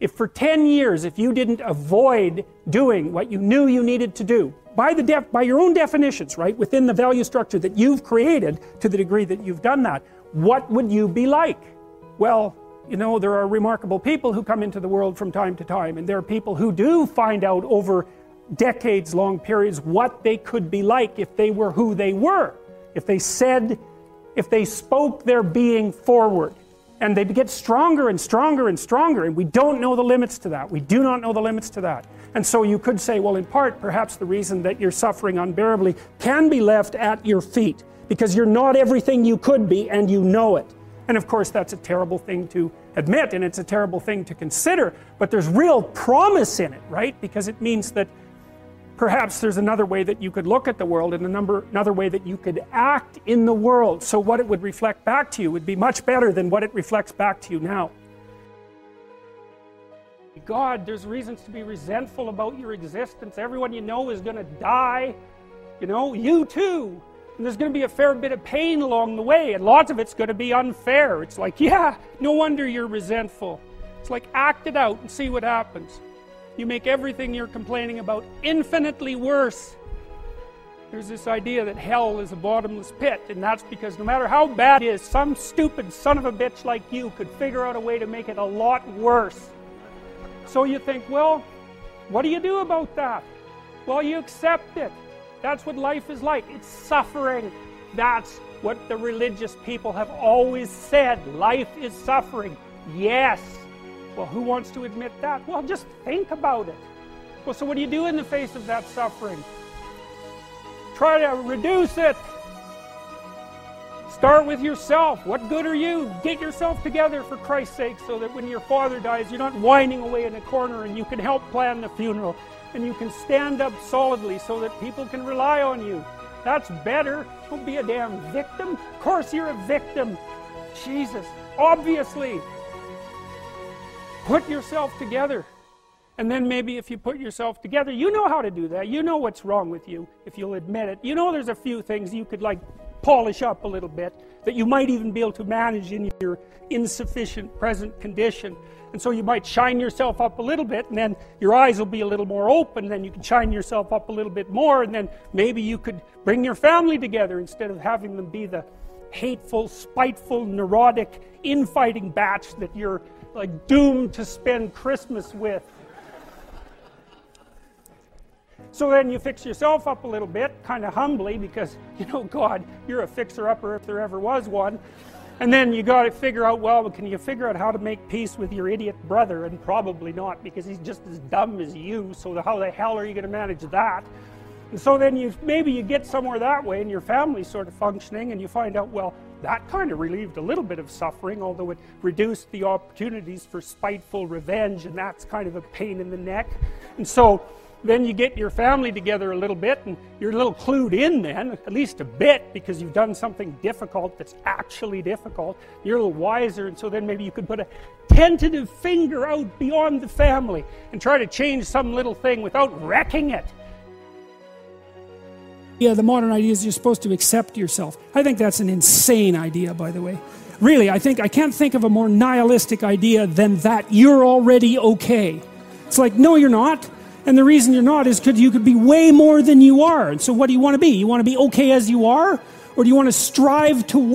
If for 10 years, if you didn't avoid doing what you knew you needed to do, by, the def- by your own definitions, right, within the value structure that you've created to the degree that you've done that, what would you be like? Well, you know, there are remarkable people who come into the world from time to time, and there are people who do find out over decades long periods what they could be like if they were who they were, if they said, if they spoke their being forward and they get stronger and stronger and stronger, and we don't know the limits to that. We do not know the limits to that. And so you could say, well, in part, perhaps the reason that you're suffering unbearably can be left at your feet because you're not everything you could be and you know it. And of course, that's a terrible thing to admit and it's a terrible thing to consider, but there's real promise in it, right? Because it means that perhaps there's another way that you could look at the world and number, another way that you could act in the world. So what it would reflect back to you would be much better than what it reflects back to you now. God, there's reasons to be resentful about your existence. Everyone you know is going to die. You know, you too. And there's going to be a fair bit of pain along the way, and lots of it's going to be unfair. It's like, yeah, no wonder you're resentful. It's like, act it out and see what happens you make everything you're complaining about infinitely worse. There's this idea that hell is a bottomless pit, and that's because no matter how bad it is, some stupid son of a bitch like you could figure out a way to make it a lot worse. So you think, well, what do you do about that? Well, you accept it. That's what life is like. It's suffering. That's what the religious people have always said. Life is suffering. Yes. Well, who wants to admit that? Well, just think about it. Well, so what do you do in the face of that suffering? Try to reduce it. Start with yourself. What good are you? Get yourself together for Christ's sake so that when your father dies, you're not whining away in a corner and you can help plan the funeral and you can stand up solidly so that people can rely on you. That's better. Don't be a damn victim. Of course, you're a victim. Jesus, obviously. Put yourself together. And then maybe if you put yourself together, you know how to do that. You know what's wrong with you if you'll admit it. You know there's a few things you could like polish up a little bit that you might even be able to manage in your insufficient present condition. And so you might shine yourself up a little bit, and then your eyes will be a little more open, then you can shine yourself up a little bit more, and then maybe you could bring your family together instead of having them be the hateful, spiteful, neurotic, infighting batch that you're like doomed to spend Christmas with. So then you fix yourself up a little bit, kind of humbly, because, you know, God, you're a fixer upper if there ever was one. And then you got to figure out, well, can you figure out how to make peace with your idiot brother? And probably not, because he's just as dumb as you. So how the hell are you going to manage that? And so then you maybe you get somewhere that way, and your family's sort of functioning, and you find out, well, that kind of relieved a little bit of suffering, although it reduced the opportunities for spiteful revenge, and that's kind of a pain in the neck. And so then you get your family together a little bit, and you're a little clued in then, at least a bit, because you've done something difficult that's actually difficult. You're a little wiser, and so then maybe you could put a tentative finger out beyond the family and try to change some little thing without wrecking it. Yeah, the modern idea is you're supposed to accept yourself. I think that's an insane idea, by the way. Really, I think I can't think of a more nihilistic idea than that you're already okay. It's like, no, you're not. And the reason you're not is because you could be way more than you are. And so, what do you want to be? You want to be okay as you are? Or do you want to strive to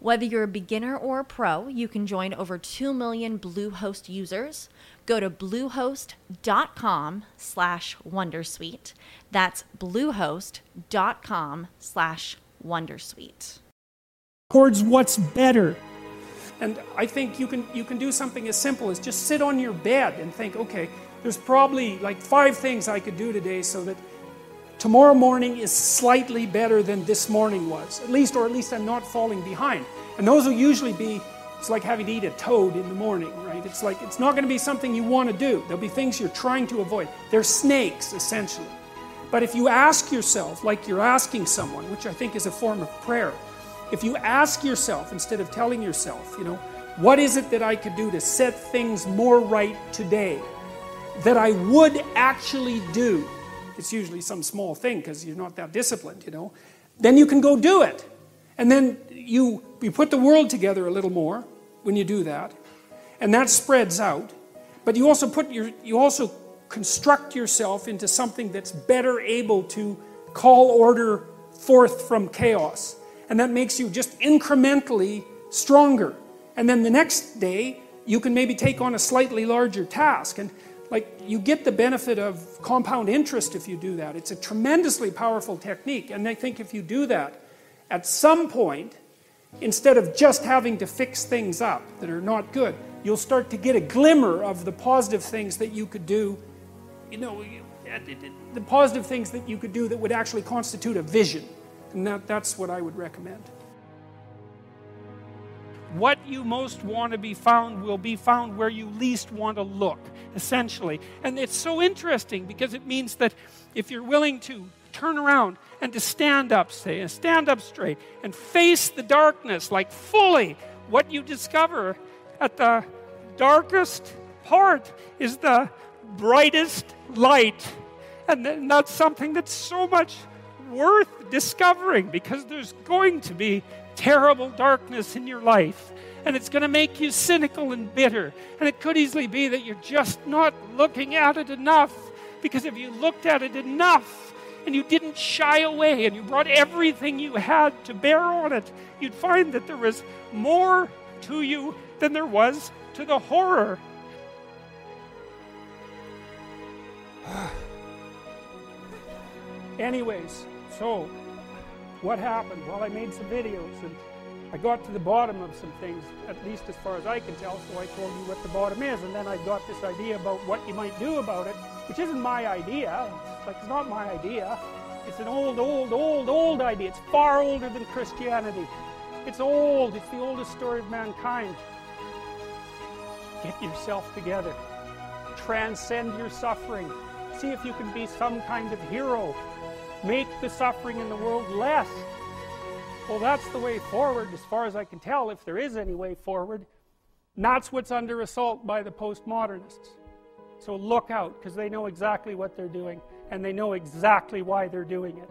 Whether you're a beginner or a pro, you can join over 2 million Bluehost users. Go to bluehost.com slash wondersuite. That's bluehost.com slash wondersuite. Towards what's better. And I think you can, you can do something as simple as just sit on your bed and think, okay, there's probably like five things I could do today so that tomorrow morning is slightly better than this morning was, at least, or at least I'm not falling behind. And those will usually be, it's like having to eat a toad in the morning, right? It's like, it's not going to be something you want to do. There'll be things you're trying to avoid. They're snakes, essentially. But if you ask yourself, like you're asking someone, which I think is a form of prayer, if you ask yourself instead of telling yourself, you know, what is it that I could do to set things more right today that I would actually do? It's usually some small thing because you're not that disciplined, you know. Then you can go do it. And then you, you put the world together a little more when you do that. And that spreads out. But you also put your you also construct yourself into something that's better able to call order forth from chaos. And that makes you just incrementally stronger. And then the next day, you can maybe take on a slightly larger task. And like you get the benefit of compound interest if you do that. It's a tremendously powerful technique. And I think if you do that, at some point, instead of just having to fix things up that are not good, you'll start to get a glimmer of the positive things that you could do. You know, the positive things that you could do that would actually constitute a vision. And that, that's what I would recommend. What you most want to be found will be found where you least want to look, essentially. And it's so interesting because it means that if you're willing to turn around and to stand up, say, and stand up straight and face the darkness like fully, what you discover at the darkest part is the brightest light. And that's something that's so much worth discovering because there's going to be terrible darkness in your life. And it's going to make you cynical and bitter. And it could easily be that you're just not looking at it enough. Because if you looked at it enough, and you didn't shy away and you brought everything you had to bear on it, you'd find that there was more to you than there was to the horror. Anyways, so what happened? Well, I made some videos and I got to the bottom of some things, at least as far as I can tell, so I told you what the bottom is, and then I got this idea about what you might do about it, which isn't my idea. It's like it's not my idea. It's an old, old, old, old idea. It's far older than Christianity. It's old. It's the oldest story of mankind. Get yourself together. Transcend your suffering. See if you can be some kind of hero. Make the suffering in the world less. Well, that's the way forward, as far as I can tell, if there is any way forward. And that's what's under assault by the postmodernists. So look out, because they know exactly what they're doing, and they know exactly why they're doing it.